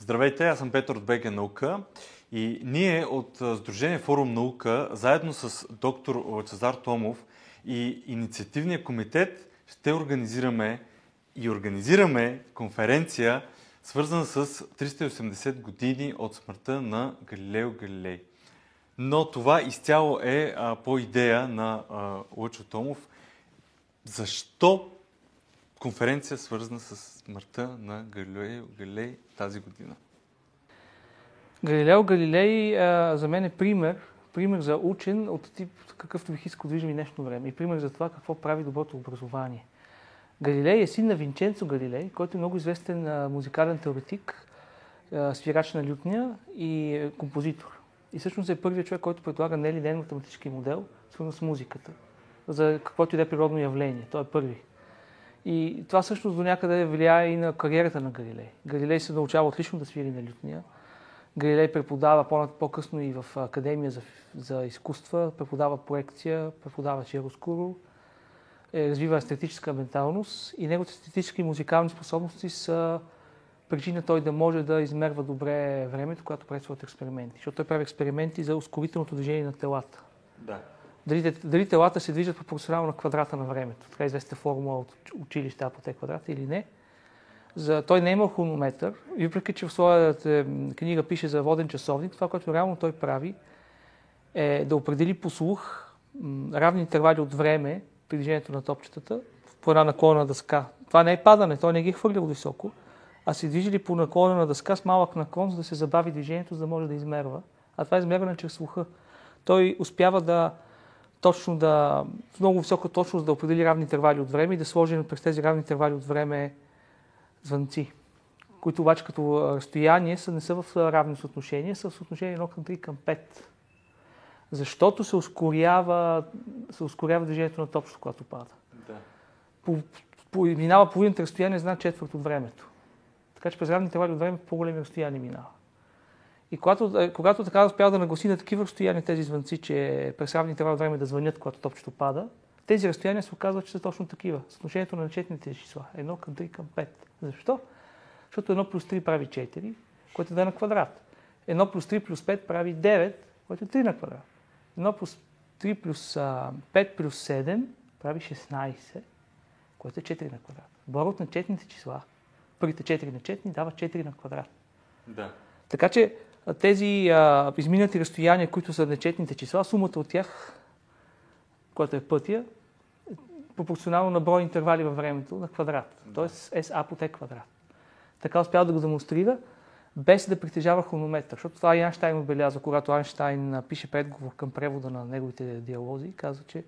Здравейте, аз съм Петър от БГ Наука и ние от Сдружение Форум Наука, заедно с доктор Лачезар Томов и инициативния комитет ще организираме и организираме конференция, свързана с 380 години от смъртта на Галилео Галилей. Но това изцяло е а, по идея на а, Лъчо Томов. Защо конференция, свързана с смъртта на Галилео Галилей тази година. Галилео Галилей а, за мен е пример, пример за учен от тип, какъвто бих искал да виждам и днешно време. И пример за това какво прави доброто образование. Галилей е син на Винченцо Галилей, който е много известен а, музикален теоретик, а, свирач на лютния и е, композитор. И всъщност е първият човек, който предлага нелинейен математически модел, свързан с музиката, за каквото и да е природно явление. Той е първи. И това всъщност до някъде влияе и на кариерата на Галилей. Галилей се научава отлично да свири на лютния. Галилей преподава по-късно и в Академия за, за изкуства, преподава проекция, преподава чироскуро, е, развива естетическа менталност и неговите естетически и музикални способности са причина той да може да измерва добре времето, когато прави своите експерименти. Защото той прави експерименти за ускорителното движение на телата. Да дали, дали телата се движат пропорционално на квадрата на времето. Така известна формула от училище по те квадрата или не. За, той не е имал хронометър, въпреки че в своята книга пише за воден часовник, това, което реално той прави, е да определи по слух равни интервали от време при движението на топчетата по една наклона дъска. Това не е падане, той не ги е хвърлял високо, а се движили по наклона на дъска с малък наклон, за да се забави движението, за да може да измерва. А това е измерване чрез слуха. Той успява да точно да, с много висока точност да определи равни интервали от време и да сложи през тези равни интервали от време звънци, които обаче като разстояние са, не са в равни съотношения, са в съотношение 1 към 3 към 5. Защото се ускорява, се ускорява движението на топчето, когато пада. Да. По, по, минава половината разстояние, знак четвърт от времето. Така че през равни интервали от време по-големи разстояния минава. И когато, е, когато така успял да нагласи на такива разстояния тези звънци, че през равни трябва време да звънят, когато топчето пада, тези разстояния се оказват, че са точно такива. Съотношението на четните числа. Едно към 3 към 5. Защо? Защото 1 плюс 3 прави 4, което е 2 на квадрат. 1 плюс 3 плюс 5 прави 9, което е 3 на квадрат. 1 плюс 3 плюс 5 плюс 7 прави 16, което е 4 на квадрат. Борът на четните числа, първите 4 на четни, дава 4 на квадрат. Да. Така че тези а, изминати разстояния, които са нечетните числа, сумата от тях, която е пътя, е пропорционално на брой интервали във времето на квадрат. Тоест SA по T квадрат. Така успял да го демонстрира, без да притежава хронометър. Защото това и Айнштайн отбеляза, когато Айнштайн пише предговор към превода на неговите диалози, каза, че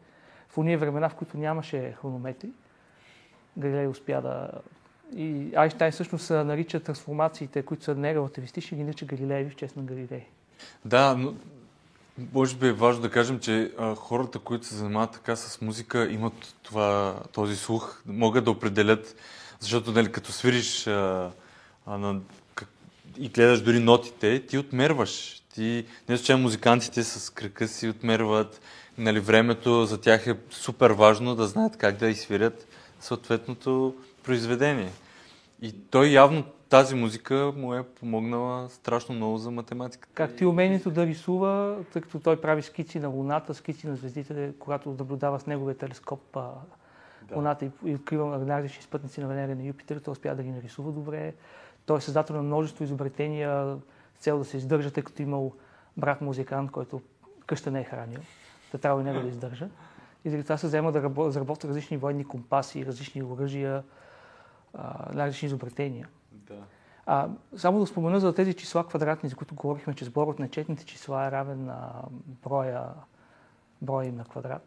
в уния времена, в които нямаше хронометри, Галилей успя да и Айнштайн всъщност нарича трансформациите, които са нерелативистични, ги нарича Галилееви в чест на Галилей. Да, но може би е важно да кажем, че а, хората, които се занимават така с музика, имат това, този слух, могат да определят, защото нали, като свириш а, а, на, как, и гледаш дори нотите, ти отмерваш. Ти, не случайно музикантите с крака си отмерват нали, времето, за тях е супер важно да знаят как да изсвирят съответното произведение. И той явно тази музика му е помогнала страшно много за математика. Както и умението да рисува, тъй като той прави скици на Луната, скици на звездите, когато наблюдава с неговия телескоп да. Луната и, и открива различни спътници на Венера и на Юпитер, той успя да ги нарисува добре. Той е създател на множество изобретения с цел да се издържа, тъй като имал брат музикант, който къща не е хранил. Да трябва и него да издържа. И заради това се взема да разработва различни военни компаси, различни оръжия, различни изобретения. Да. А, само да спомена за тези числа квадратни, за които говорихме, че сборът на четните числа е равен на броя, броя им на квадрат.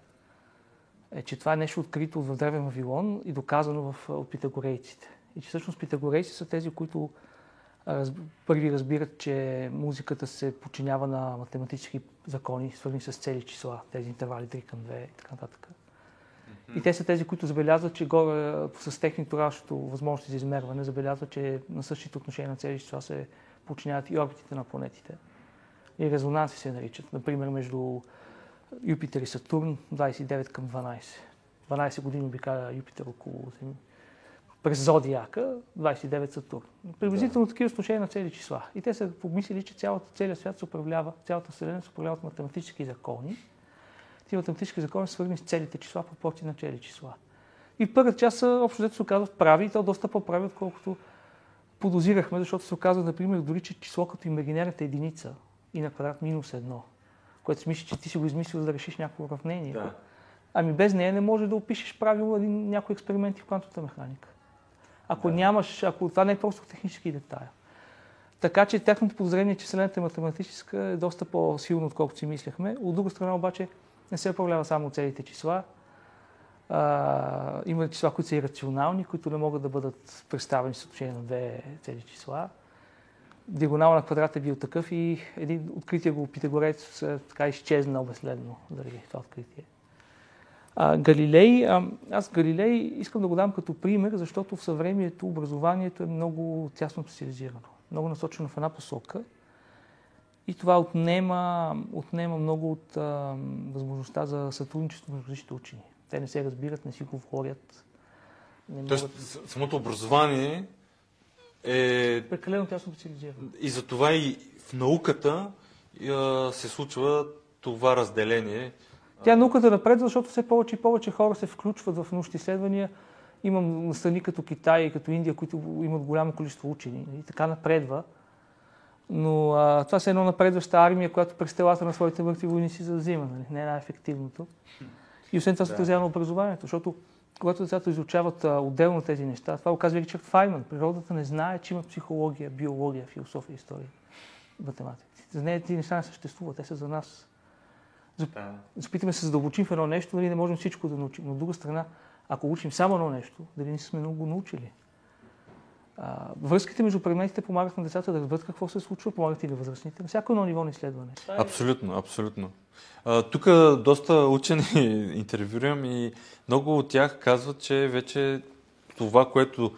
Е, че това е нещо открито в Древен Вавилон и доказано в, от питагорейците. И че всъщност питагорейци са тези, които раз, първи разбират, че музиката се подчинява на математически закони, свързани с цели числа, тези интервали 3 към 2 и така нататък. И те са тези, които забелязват, че горе с техниторашното възможности за измерване, забелязват, че на същите отношения на цели числа се подчиняват и орбитите на планетите. И резонанси се наричат. Например, между Юпитер и Сатурн 29 към 12. 12 години обикаля Юпитер около през Зодиака, 29 Сатурн. Приблизително да. такива отношения на цели числа. И те са помислили, че цялата, целият свят се управлява, цялата Вселена се управлява от математически закони. Тези математически закони са свързани с целите числа, пропорции на цели числа. И първата част са, общо взето се оказват прави, и то доста по-прави, отколкото подозирахме, защото се оказва, например, дори, че число като имагинерната единица и на квадрат минус едно, което си мислиш, че ти си го измислил за да решиш някакво уравнение. Да. Ами без нея не може да опишеш правилно един, някои експерименти в квантовата механика. Ако да. нямаш, ако това не е просто технически детайл. Така че тяхното подозрение, че Вселената е математическа е доста по-силно, отколкото си мислехме. От друга страна обаче не се управлява само целите числа. А, има числа, които са ирационални, които не могат да бъдат представени с отношение на две цели числа. Диагонал на квадрат е бил такъв и един откритие го Питагорец така изчезна безследно заради това откритие. А, Галилей, а, аз Галилей искам да го дам като пример, защото в съвремието образованието е много тясно специализирано, много насочено в една посока. И това отнема, отнема много от а, възможността за сътрудничество между различните учени. Те не се разбират, не си говорят. Не Тоест, могат... самото образование е... Прекалено тясно специализирано. И затова и в науката се случва това разделение. Тя науката напредва, защото все повече и повече хора се включват в научни изследвания. Имам страни като Китай и като Индия, които имат голямо количество учени. И така напредва. Но а, това е едно напредваща армия, която през телата на своите мъртви войни си зазима. Нали? Не е най-ефективното. И освен това се отразява на образованието, защото когато децата изучават а, отделно тези неща, това го казва Ричард Файман. Природата не знае, че има психология, биология, философия, история, математика. За нея тези неща не съществуват, те са за нас. Запитаме да. се задълбочим в едно нещо, дали не можем всичко да научим. Но от друга страна, ако учим само едно нещо, дали не сме много научили. А, връзките между предметите помагат на децата да разберат какво се случва, помагат и на възрастните, на всяко едно ниво на изследване. Абсолютно, абсолютно. Тук доста учени интервюрам и много от тях казват, че вече това, което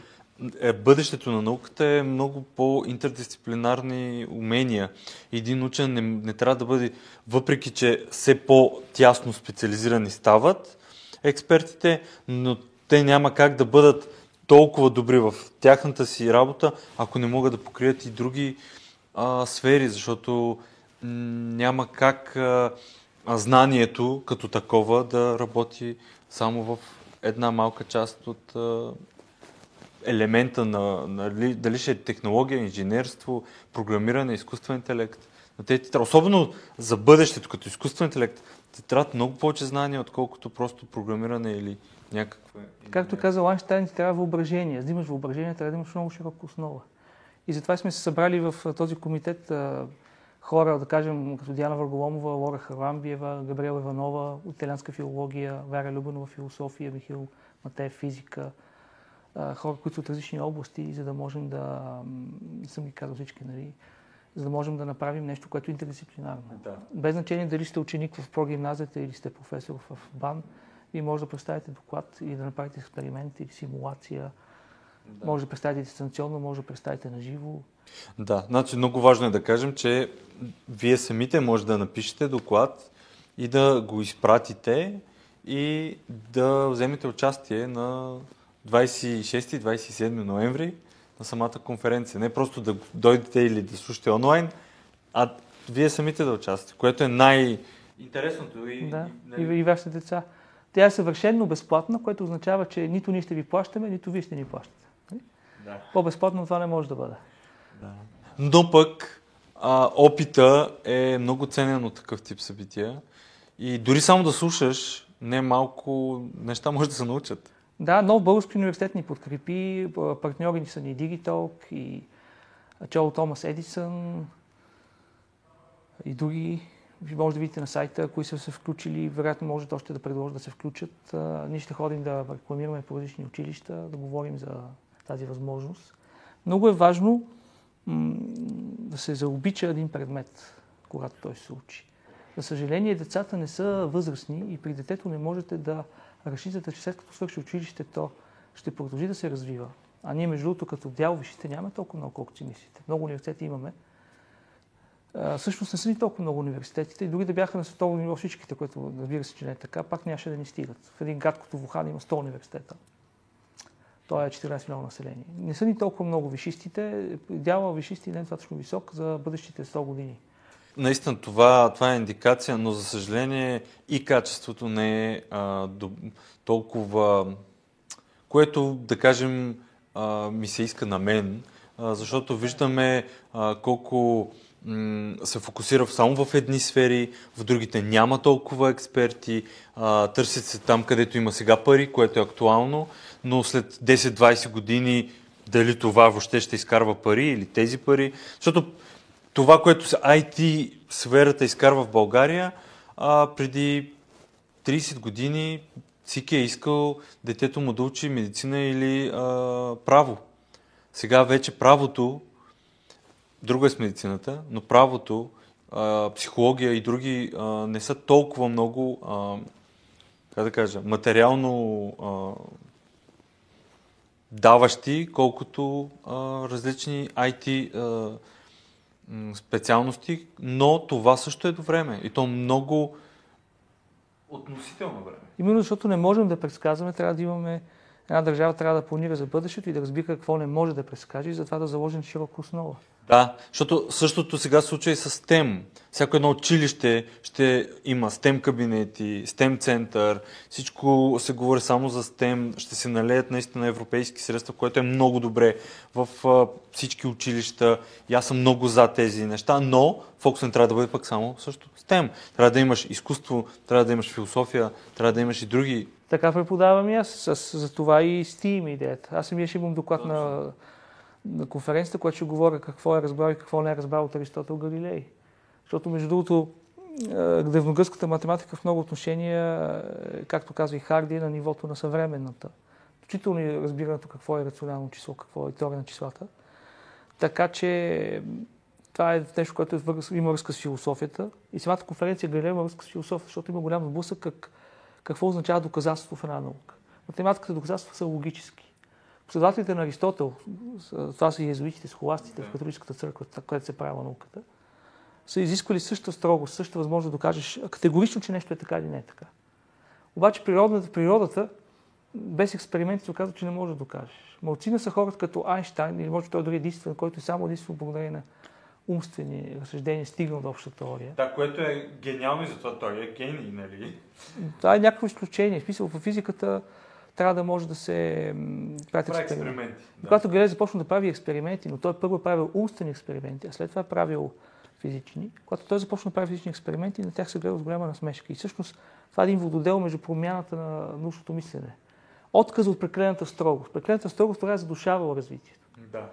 е бъдещето на науката е много по-интердисциплинарни умения. Един учен не, не трябва да бъде, въпреки че все по-тясно специализирани стават експертите, но те няма как да бъдат толкова добри в тяхната си работа, ако не могат да покрият и други а, сфери, защото няма как а, знанието като такова да работи само в една малка част от а, елемента на, нали, дали ще е технология, инженерство, програмиране, изкуствен интелект. Но те, особено за бъдещето, като изкуствен интелект, ти трябват много повече знания, отколкото просто програмиране или някаква... Както каза Лайнштайн, ти трябва въображение. За да имаш въображение, трябва да имаш много широка основа. И затова сме се събрали в този комитет хора, да кажем, като Диана Върголомова, Лора Харамбиева, Габриела Иванова от италианска филология, Варя Любенова философия, Михил Матеев физика, хора, които са от различни области, за да можем да, не съм ги казал всички, нали, за да можем да направим нещо, което е интердисциплинарно. Да. Без значение дали сте ученик в прогимназията или сте професор в БАН, вие може да представите доклад или да направите експеримент или симулация. Да. Може да представите дистанционно, може да представите на живо. Да, значи много важно е да кажем, че вие самите може да напишете доклад и да го изпратите и да вземете участие на 26-27 ноември на самата конференция. Не просто да дойдете или да слушате онлайн, а вие самите да участвате, което е най-интересното. И, да, и, и, и вашите деца. Тя е съвършенно безплатна, което означава, че нито ние ще ви плащаме, нито вие ще ни плащате. Да. По-безплатно това не може да бъде. Да. Но пък а, опита е много ценен от такъв тип събития. И дори само да слушаш, не малко неща може да се научат. Да, нов български университет ни подкрепи, партньори ни са ни Digitalk и Чоло Томас Едисън и други. Може да видите на сайта, кои са се включили, вероятно може още да предложат да се включат. Ние ще ходим да рекламираме по различни училища, да говорим за тази възможност. Много е важно да се заобича един предмет, когато той се учи. За съжаление, децата не са възрастни и при детето не можете да разчитате, че след като свърши училище, то ще продължи да се развива. А ние, между другото, като дял висшите нямаме толкова много, колкото си мислите. Много университети имаме. Всъщност не са ни толкова много университетите и дори да бяха на световно ниво всичките, което разбира се, че не е така, пак нямаше да ни стигат. В един град като Вухан има 100 университета. той е 14 милиона население. Не са ни толкова много вишистите. Дяла вишисти не е достатъчно висок за бъдещите 100 години. Наистина това, това е индикация, но за съжаление и качеството не е а, до, толкова, което да кажем а, ми се иска на мен, а, защото виждаме а, колко се фокусира само в едни сфери, в другите няма толкова експерти, а, търсят се там, където има сега пари, което е актуално, но след 10-20 години дали това въобще ще изкарва пари или тези пари, защото това, което IT сферата изкарва в България, а, преди 30 години всеки е искал детето му да учи медицина или а, право. Сега вече правото, друго е с медицината, но правото, а, психология и други а, не са толкова много, а, как да кажа, материално а, даващи, колкото а, различни IT а, специалности, но това също е до време. И то много относително време. Именно защото не можем да предсказваме, трябва да имаме една държава трябва да планира за бъдещето и да разбира какво не може да предскаже и затова да заложим широка основа. Да, защото същото сега случва и с STEM. Всяко едно училище ще има STEM кабинети, STEM център, всичко се говори само за STEM, ще се налеят наистина европейски средства, което е много добре в всички училища и аз съм много за тези неща, но фокус не трябва да бъде пък само също STEM. Трябва да имаш изкуство, трябва да имаш философия, трябва да имаш и други така преподавам и аз. С, за това и Steam идеята. Аз самия ще имам доклад на, на конференцията, която ще говоря какво е разбрал и какво не е разбрал от Аристотел Галилей. Защото, между другото, древногръцката математика в много отношения, както казва и Харди, е на нивото на съвременната. Включително и разбирането какво е рационално число, какво е теория на числата. Така че това е нещо, което е има връзка с философията. И самата конференция Галилей има връзка с философията, защото има голям сблъсък как какво означава доказателство в една наука. Математиката доказателства са логически. Последователите на Аристотел, това са и езуитите, схоластите в католическата църква, където се правила науката, са изисквали същата строгост, същата възможност да докажеш категорично, че нещо е така или не е така. Обаче природата, природата без експерименти се оказва, че не може да докажеш. Малцина са хората като Айнштайн, или може той дори единствен, който е само единствено благодарение на умствени разсъждения стигнал до обща теория. Да, което е гениално и затова той е гений, нали? Това е някакво изключение. В смисъл, в физиката трябва да може да се правят експерименти. експерименти да. Когато Галилей започна да прави експерименти, но той първо е правил умствени експерименти, а след това е правил физични. Когато той започна да прави физични експерименти, на тях се гледа с голяма насмешка. И всъщност това е един вододел между промяната на научното мислене. Отказа от преклената строгост. Преклената строгост това е задушавала развитието. Да.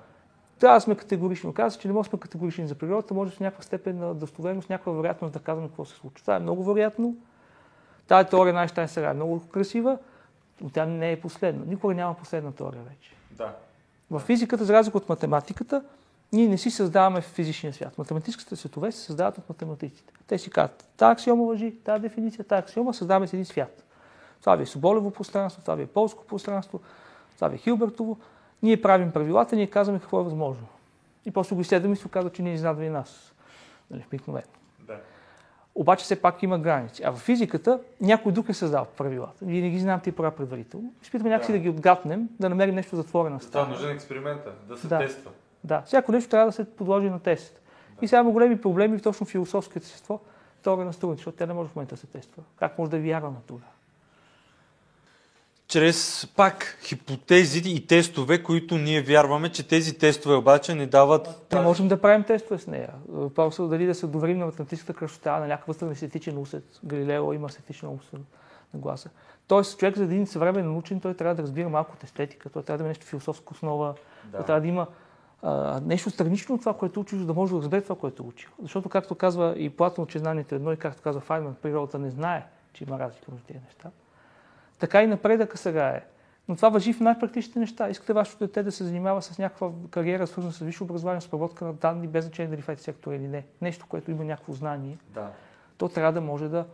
Трябва да сме категорични. Оказва че не можем да сме категорични за природата, може в някаква степен на достоверност, някаква вероятност да казваме какво се случва. Това е много вероятно. Тази теория на Айнштайн сега е много красива, но тя не е последна. Никога няма последна теория вече. Да. В физиката, за разлика от математиката, ние не си създаваме физичния свят. Математическите светове се създават от математиците. Те си казват, тази аксиома въжи, тази дефиниция, тази аксиома, създаваме си един свят. Това ви е Соболево пространство, това ви е полско пространство, това ви е Хилбертово. Ние правим правилата, ние казваме какво е възможно. И после го изследваме и се оказва, че не изнадва и нас. Нали, обикновено. Да. Обаче все пак има граници. А в физиката някой друг е създал правилата. Ние не ги знаем тия права предварително. Изпитваме някакси да. да ги отгатнем, да намерим нещо затворено. Е нужен експеримента, да се да. тества. Да, всяко нещо трябва да се подложи на тест. Да. И сега има големи проблеми точно в философското естество, теория на струните, защото тя не може в момента да се тества. Как може да вярва на това? Чрез пак хипотези и тестове, които ние вярваме, че тези тестове обаче ни дават... Не можем да правим тестове с нея. Просто дали да се доверим на математическата красота, на някакъв възрастен естетичен усет. Галилео има естетична усет на гласа. Тоест, човек за един съвременен учен, той трябва да разбира малко от естетика, той трябва да има нещо философско основа, да. той трябва да има а, нещо странично от това, което учи, за да може да разбере това, което учи. Защото, както казва и Платон, че знанието е едно и както казва Файнман, природата не знае, че има разлика между тези неща. Така и напредъка сега е. Но това въжи в най-практичните неща. Искате вашето дете да се занимава с някаква кариера, свързана с висше образование, с обработка на данни, без значение дали в IT сектор или не. Нещо, което има някакво знание. Да. То трябва да може да,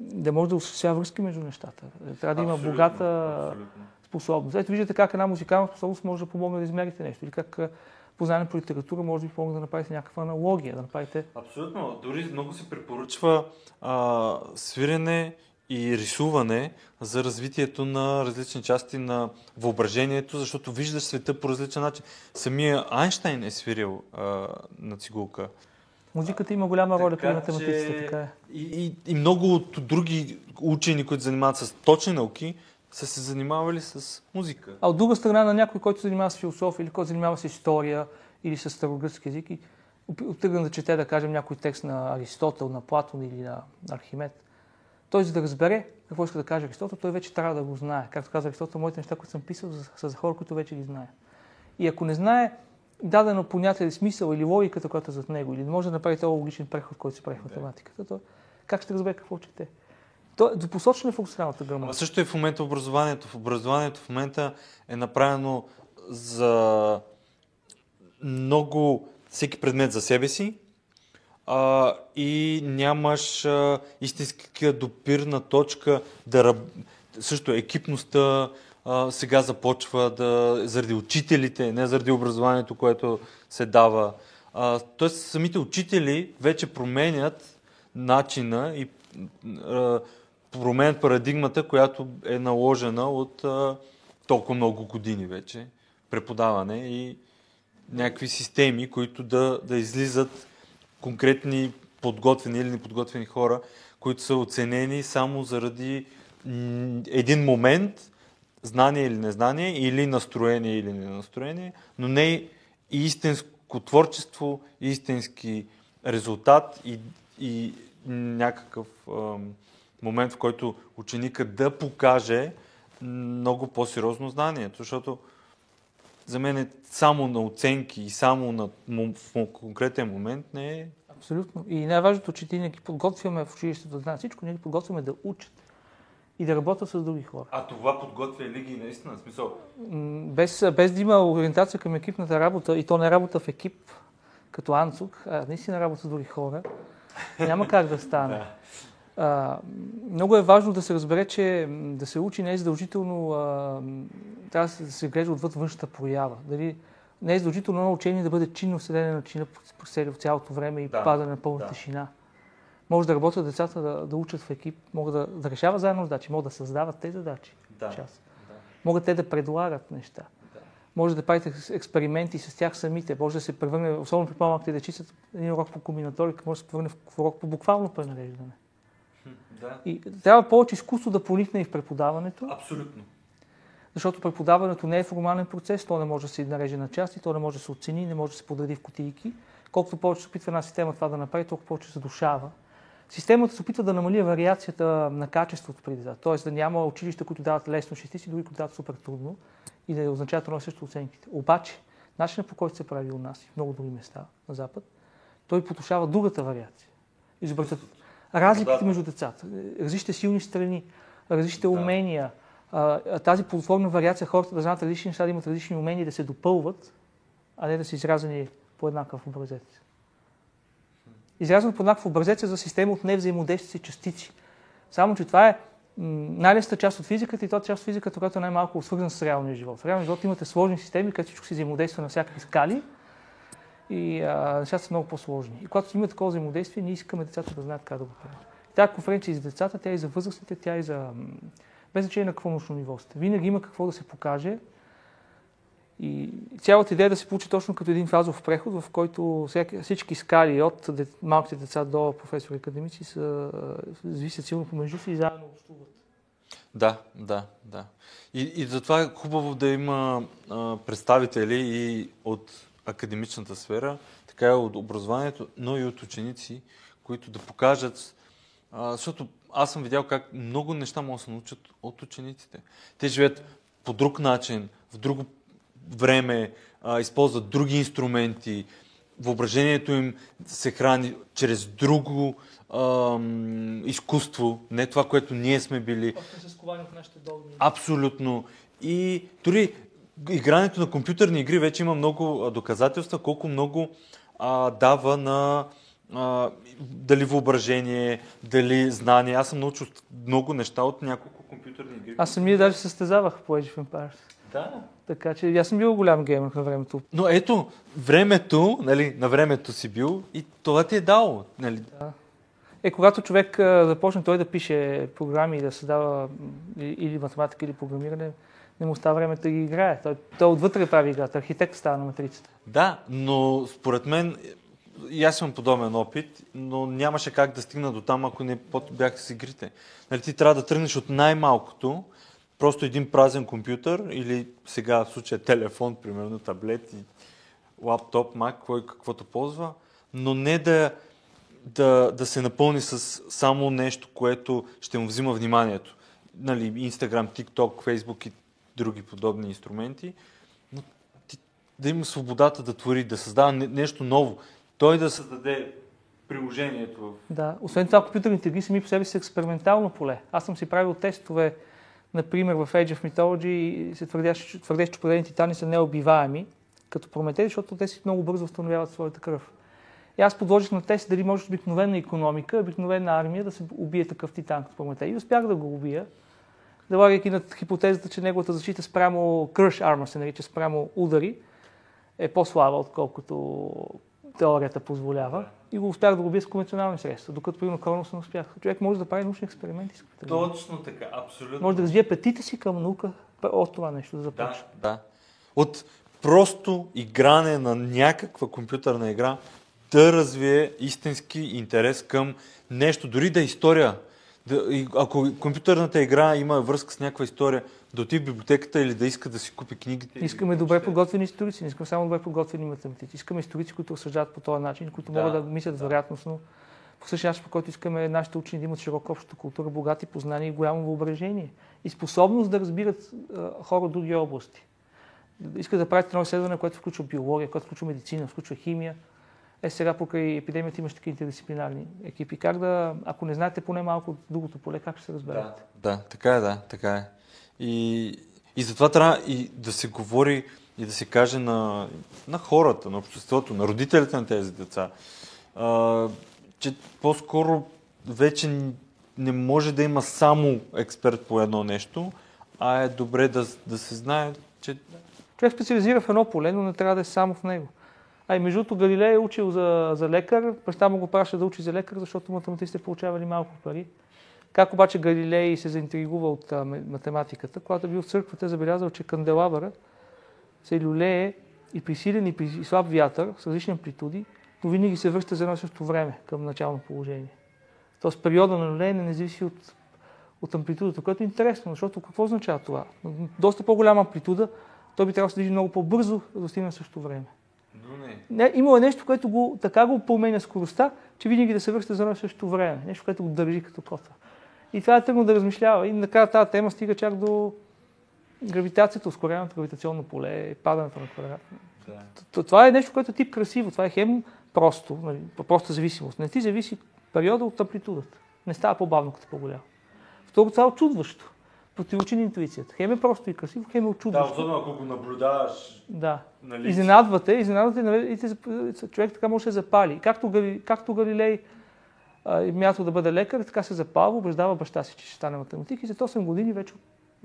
да може да осъществява връзки между нещата. Трябва да има абсолютно, богата абсолютно. способност. Ето виждате как една музикална способност може да помогне да измерите нещо. Или как познание по литература може да ви помогне да направите някаква аналогия. Да направите... Абсолютно. Дори много се препоръчва а, свирене и рисуване за развитието на различни части на въображението, защото виждаш света по различен начин. Самия Айнштайн е свирил а, на цигулка. Музиката има голяма роля при математиците, така е. И, и, и много от други учени, които занимават с точни науки, са се занимавали с музика. А от друга страна на някой, който се занимава с философия или който се занимава с история или с старогръцки език и тръгна да чете, да кажем, някой текст на Аристотел, на Платон или на Архимед. Той, за да разбере какво иска да каже Аристотел, той вече трябва да го знае. Както каза Аристотел, моите неща, които съм писал, са за хора, които вече ги знаят. И ако не знае дадено понятие, смисъл или логиката, която е зад него, или не може да направи този логичен преход, който се прави в математиката, то как ще разбере какво чете? То е допосочно е функционалната грамота. също е в момента образованието. В образованието в момента е направено за много всеки предмет за себе си а, и нямаш а, истинска допирна точка да също екипността а, сега започва да заради учителите, не заради образованието, което се дава. А, тоест самите учители вече променят начина и а, променят парадигмата, която е наложена от а, толкова много години вече преподаване и някакви системи, които да, да излизат конкретни подготвени или неподготвени хора, които са оценени само заради един момент, знание или незнание, или настроение или ненастроение, но не и истинско творчество, истински резултат и, и някакъв ам, момент, в който ученика да покаже много по-сериозно знанието, защото за мен е само на оценки и само на в конкретен момент не е. Абсолютно. И най-важното, че ти не ги подготвяме в училището да знаят всичко, ние ги подготвяме да учат и да работят с други хора. А това подготвя ли ги наистина? Смисъл? Без, без да има ориентация към екипната работа, и то не работа в екип, като Анцук, а наистина работа с други хора, няма как да стане. А, много е важно да се разбере, че да се учи не е задължително, а, трябва да се гледа отвъд външната проява. Дали, не е задължително на учение да бъде чинно седене на чина по цялото време и да, падане на пълна да. тишина. Може да работят децата да, да учат в екип, могат да, да решават заедно задачи, могат да създават те задачи. Да. Част. Да. Могат те да предлагат неща. Да. Може да правите експерименти с тях самите. Може да се превърне, особено при по-малките дечица, един урок по комбинаторика може да се превърне в урок по буквално пренареждане. Да. И трябва повече изкуство да проникне и в преподаването. Абсолютно. Защото преподаването не е формален процес, то не може да се нареже на части, то не може да се оцени, не може да се подреди в кутийки. Колкото повече се опитва една система това да направи, толкова повече се душава. Системата се опитва да намали вариацията на качеството при деца. Тоест да няма училища, които дават лесно шестици, други, които дават супер трудно и да означават едно също оценките. Обаче, начинът по който се прави у нас и в много други места на Запад, той потушава другата вариация. Изобретат разликите между децата, различните силни страни, различните умения, тази платформна вариация, хората да знаят различни неща, да имат различни умения да се допълват, а не да са изразени по еднакъв образец. Изрязано по еднакъв образец е за система от невзаимодействащи частици. Само, че това е най-лесната част от физиката и това е част от физиката, която е най-малко свързана с реалния живот. В реалния живот имате сложни системи, където всичко си взаимодейства на всякакви скали и нещата са много по-сложни. И когато има такова взаимодействие, ние искаме децата да знаят как да го правят. Тя конференция и за децата, тя и за възрастните, тя и за... Без значение на какво научно ниво сте. Винаги има какво да се покаже. И цялата идея е да се получи точно като един фазов преход, в който всички скали от малките деца до професори академици са, зависят силно помежду си и заедно общуват. Да, да, да. И, и затова е хубаво да има а, представители и от академичната сфера, така и от образованието, но и от ученици, които да покажат, а, защото аз съм видял как много неща могат да се научат от учениците. Те живеят по друг начин, в друго време, а, използват други инструменти, въображението им се храни чрез друго а, изкуство, не това, което ние сме били. Абсолютно. И дори игрането на компютърни игри вече има много доказателства, колко много а, дава на а, дали въображение, дали знание. Аз съм научил много неща от няколко компютърни игри. Аз самия даже състезавах по Age of Empires. Да. Така че аз съм бил голям геймер на времето. Но ето, времето, нали, на времето си бил и това ти е дало. Нали? Да. Е, когато човек започне той да пише програми и да създава или математика, или програмиране, не му става време да ги играе. Той, той отвътре прави играта. Архитект става на матрицата. Да, но според мен и аз имам подобен опит, но нямаше как да стигна до там, ако не бяха с игрите. Нали, ти трябва да тръгнеш от най-малкото, просто един празен компютър или сега в случая телефон, примерно таблет и лаптоп, мак, кой каквото ползва, но не да, да, да се напълни с само нещо, което ще му взима вниманието. Нали, Instagram, TikTok, Facebook и други подобни инструменти, но ти, да има свободата да твори, да създава нещо ново. Той да създаде приложението. Да, освен това, компютърните игри сами по себе си експериментално поле. Аз съм си правил тестове, например в Age of Mythology и се твърдеше, че подредени титани са неубиваеми, като прометеи, защото те си много бързо възстановяват своята кръв. И аз подложих на тест дали може обикновена економика, обикновена армия да се убие такъв титан като Прометей. И успях да го убия, залагайки на хипотезата, че неговата защита спрямо crush armor се нарича, спрямо удари, е по-слаба, отколкото теорията позволява. И го успях да го убия с конвенционални средства, докато примерно Кронос не успях. Човек може да прави научни експерименти Точно така, абсолютно. Може да развие петите си към наука от това нещо да започне. Да, да. От просто игране на някаква компютърна игра да развие истински интерес към нещо, дори да е история. Да, ако компютърната игра има връзка с някаква история, да отиде в библиотеката или да иска да си купи книгите. Искаме добре подготвени историци, не искаме само добре подготвени математици. Искаме историци, които разсъждават по този начин, които да, могат да мислят да. вероятностно. По същия начин, по който искаме нашите учени да имат широка обща култура, богати познания и голямо въображение. И способност да разбират а, хора от други области. Искат да правят едно изследване, което включва биология, което включва медицина, включва химия, е сега покрай епидемията имаш такива интердисциплинарни екипи. Как да, ако не знаете поне малко от другото поле, как ще се разберете? Да, да така е, да, така е. И, и затова трябва и да се говори и да се каже на, на хората, на обществото, на родителите на тези деца, а, че по-скоро вече не може да има само експерт по едно нещо, а е добре да, да се знае, че... Човек специализира в едно поле, но не трябва да е само в него. А и между другото Галилей е учил за, за лекар, баща му го праща да учи за лекар, защото математиците получавали малко пари. Как обаче Галилей се заинтригува от а, математиката, когато е бил в църквата, е забелязал, че канделабъра се люлее и при силен и при слаб вятър с различни амплитуди, но винаги се връща за едно също време към начално положение. Тоест периода на люлеене не зависи от, от амплитудата, което е интересно, защото какво означава това? Доста по-голяма амплитуда, той би трябвало да се движи много по-бързо, да достигне също време. Не. Имало е нещо, което го, така го променя скоростта, че винаги да се връща за едно същото време. Нещо, което го държи като кота. И това е тръгна да размишлява. И накрая тази тема стига чак до гравитацията, ускореното гравитационно поле, падането на квадрат. Да. Това е нещо, което е тип красиво. Това е хем просто, нали, проста зависимост. Не ти зависи периода от амплитудата. Не става по-бавно, като по-голямо. Второ, това е очудващо противоречи на интуицията. Хем е просто и красиво, хем е очудващо. Да, особено ако го наблюдаваш. Да. Нали? Изненадвате, изненадвате, нали? и човек така може да се запали. Както, както Галилей е мято да бъде лекар, така се запалва, убеждава баща си, че ще стане математик и за 8 години вече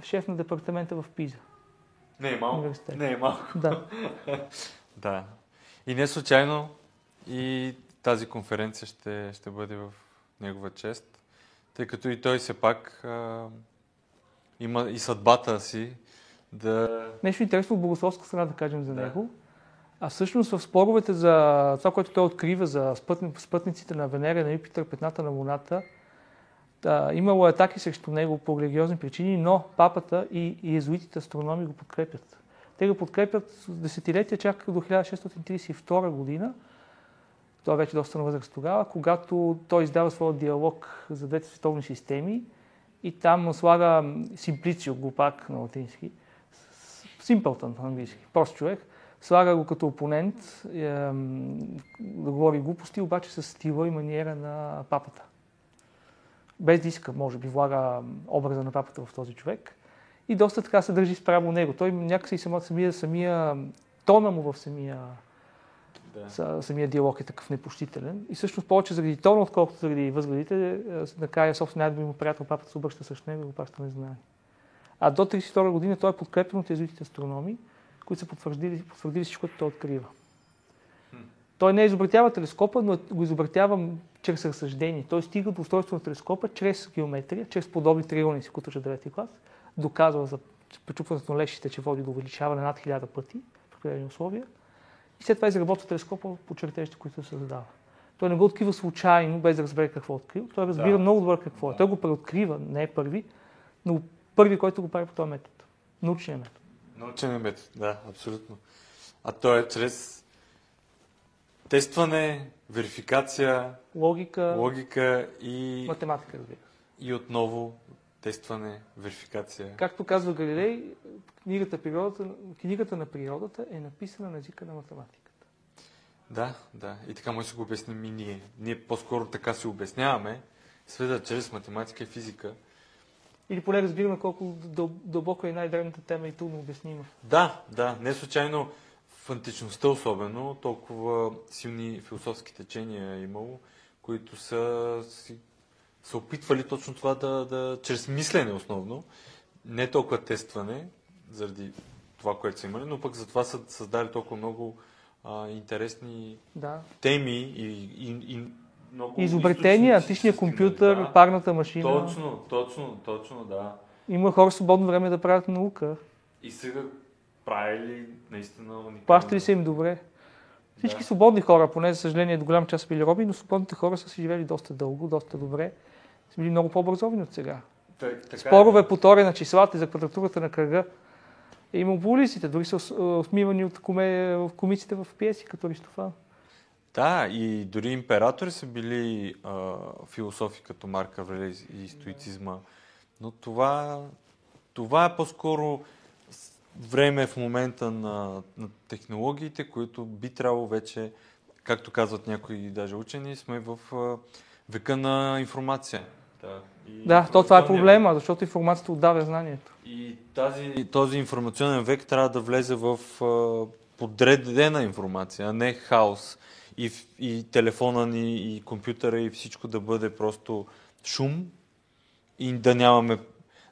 шеф на департамента в Пиза. Не е малко. Не е малко. Да. да. И не случайно и тази конференция ще, ще бъде в негова чест, тъй като и той все пак а, има и съдбата си да... Нещо интересно от богословска страна да кажем за да. него. А всъщност в споровете за това, което той открива за спътниците на Венера, на Юпитър, петната на Луната, да, имало атаки срещу него по религиозни причини, но папата и, езуитите астрономи го подкрепят. Те го подкрепят десетилетия, чак до 1632 година. Той е вече доста на възраст тогава, когато той издава своя диалог за двете световни системи и там слага симплицио, глупак на латински, симпълтън на английски, прост човек, слага го като опонент е, да говори глупости, обаче с стила и маниера на папата. Без да иска, може би, влага образа на папата в този човек и доста така се държи спрямо него. Той някакси самия, самия тона му в самия да. Самия диалог е такъв непощителен. И всъщност повече заради тона, отколкото заради възгледите, е, накрая собствено най-добри му приятел папата се обръща срещу него и го праща незнание. А до 32 година той е подкрепен от езуитите астрономи, които са потвърдили, потвърдили всичко, което той открива. Той не изобретява телескопа, но го изобретява чрез разсъждение. Той стига до устройство на телескопа чрез геометрия, чрез подобни триъгълници, които учат 9 клас. Доказва за пречупването на лещите, че води до увеличаване над 1000 пъти в определени условия. И след това изработва телескопа по чертежите, които се създава. Той не го открива случайно, без да разбере какво е открил. Той разбира Да. много добре какво е. Той го преоткрива, не е първи, но първи, който го прави по този метод. Научния метод. Научен е метод, да, абсолютно. А то е чрез тестване, верификация, Логика, логика и, математика, разбира и отново тестване, верификация. Както казва Галилей, книгата, природата, книгата на природата е написана на езика на математиката. Да, да. И така може да го обясним и ние. Ние по-скоро така си обясняваме света чрез математика и физика. Или поне разбираме колко дъл- дълбоко е най-древната тема и трудно обяснима. Да, да. Не случайно в античността особено толкова силни философски течения е имало, които са си, са опитвали точно това да, да, чрез мислене основно, не толкова тестване, заради това, което са имали, но пък затова са създали толкова много а, интересни Да. теми и, и, и много Изобретения, античния компютър, да. парната машина. Точно, точно, точно, да. Има хора свободно време да правят наука. И сега правили наистина уникално. Плащали се им добре. Всички Да. свободни хора, поне за съжаление до голям част са били роби, но свободните хора са си живели доста дълго, доста добре. Са били много по-образовани от сега. Так, така Спорове е. по теория на числата и за квадратурата на кръга. Е имало булисите, дори са ос- осмивани от коме, в комиците в пиеси, като Аристофан. Да, и дори императори са били а, философи като Марк Аврелий и стоицизма. Но това, това е по-скоро време в момента на, на технологиите, които би трябвало вече, както казват някои даже учени, сме в а, века на информация. Да, и Да, то това е проблема, защото информацията отдавя знанието. И тази, този информационен век трябва да влезе в подредена информация, а не хаос. И, и телефона ни, и компютъра, и всичко да бъде просто шум и да нямаме...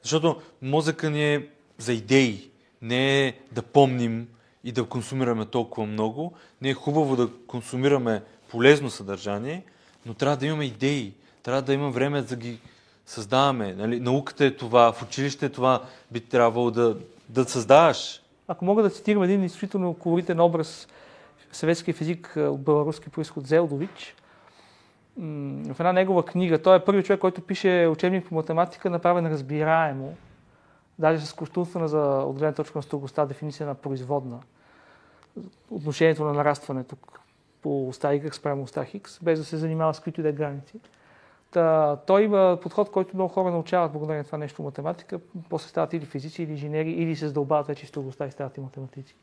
Защото мозъка ни е за идеи, не е да помним и да консумираме толкова много. Не е хубаво да консумираме полезно съдържание, но трябва да имаме идеи. Трябва да има време да ги създаваме. Нали? Науката е това, в училище е това би трябвало да, да създаваш. Ако мога да цитирам един изключително колоритен образ, съветски физик а, от беларуски происход Зелдович, в една негова книга, той е първият човек, който пише учебник по математика, направен разбираемо, даже с кощунствена за от гледна точка на строгостта дефиниция на производна. Отношението на нарастването по оста Y спрямо оста X, без да се занимава с които и да е граници. Та, той има подход, който много хора научават благодарение на това нещо математика. После стават или физици, или инженери, или се задълбават вече в строгостта и стават и математици.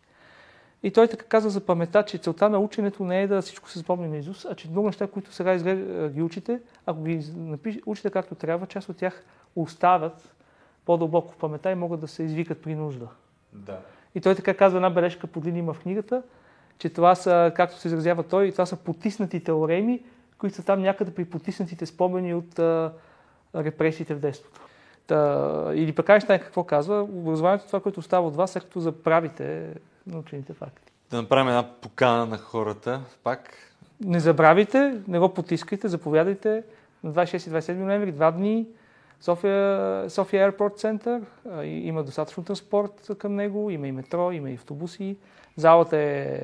И той така казва за памета, че целта на ученето не е да всичко се запомни на Изус, а че много неща, които сега изглед, ги учите, ако ги напиш, учите както трябва, част от тях остават по-дълбоко в памета и могат да се извикат при нужда. Да. И той така казва една бележка под линия в книгата, че това са, както се изразява той, това са потиснати теореми, които са там някъде при потиснатите спомени от а, репресиите в детството. Та, или пък Айнщайн какво казва? Образованието е това, което остава от вас, след като заправите научените факти. Да направим една покана на хората, пак. Не забравяйте, не го потискайте, заповядайте на 26 и 27 ноември, два дни. София, София Airport Center. Има достатъчно транспорт към него, има и метро, има и автобуси. Залата е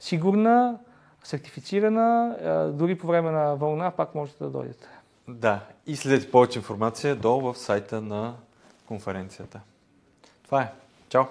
сигурна, сертифицирана. Дори по време на вълна пак можете да дойдете. Да. И следете повече информация долу в сайта на конференцията. Това е. Чао!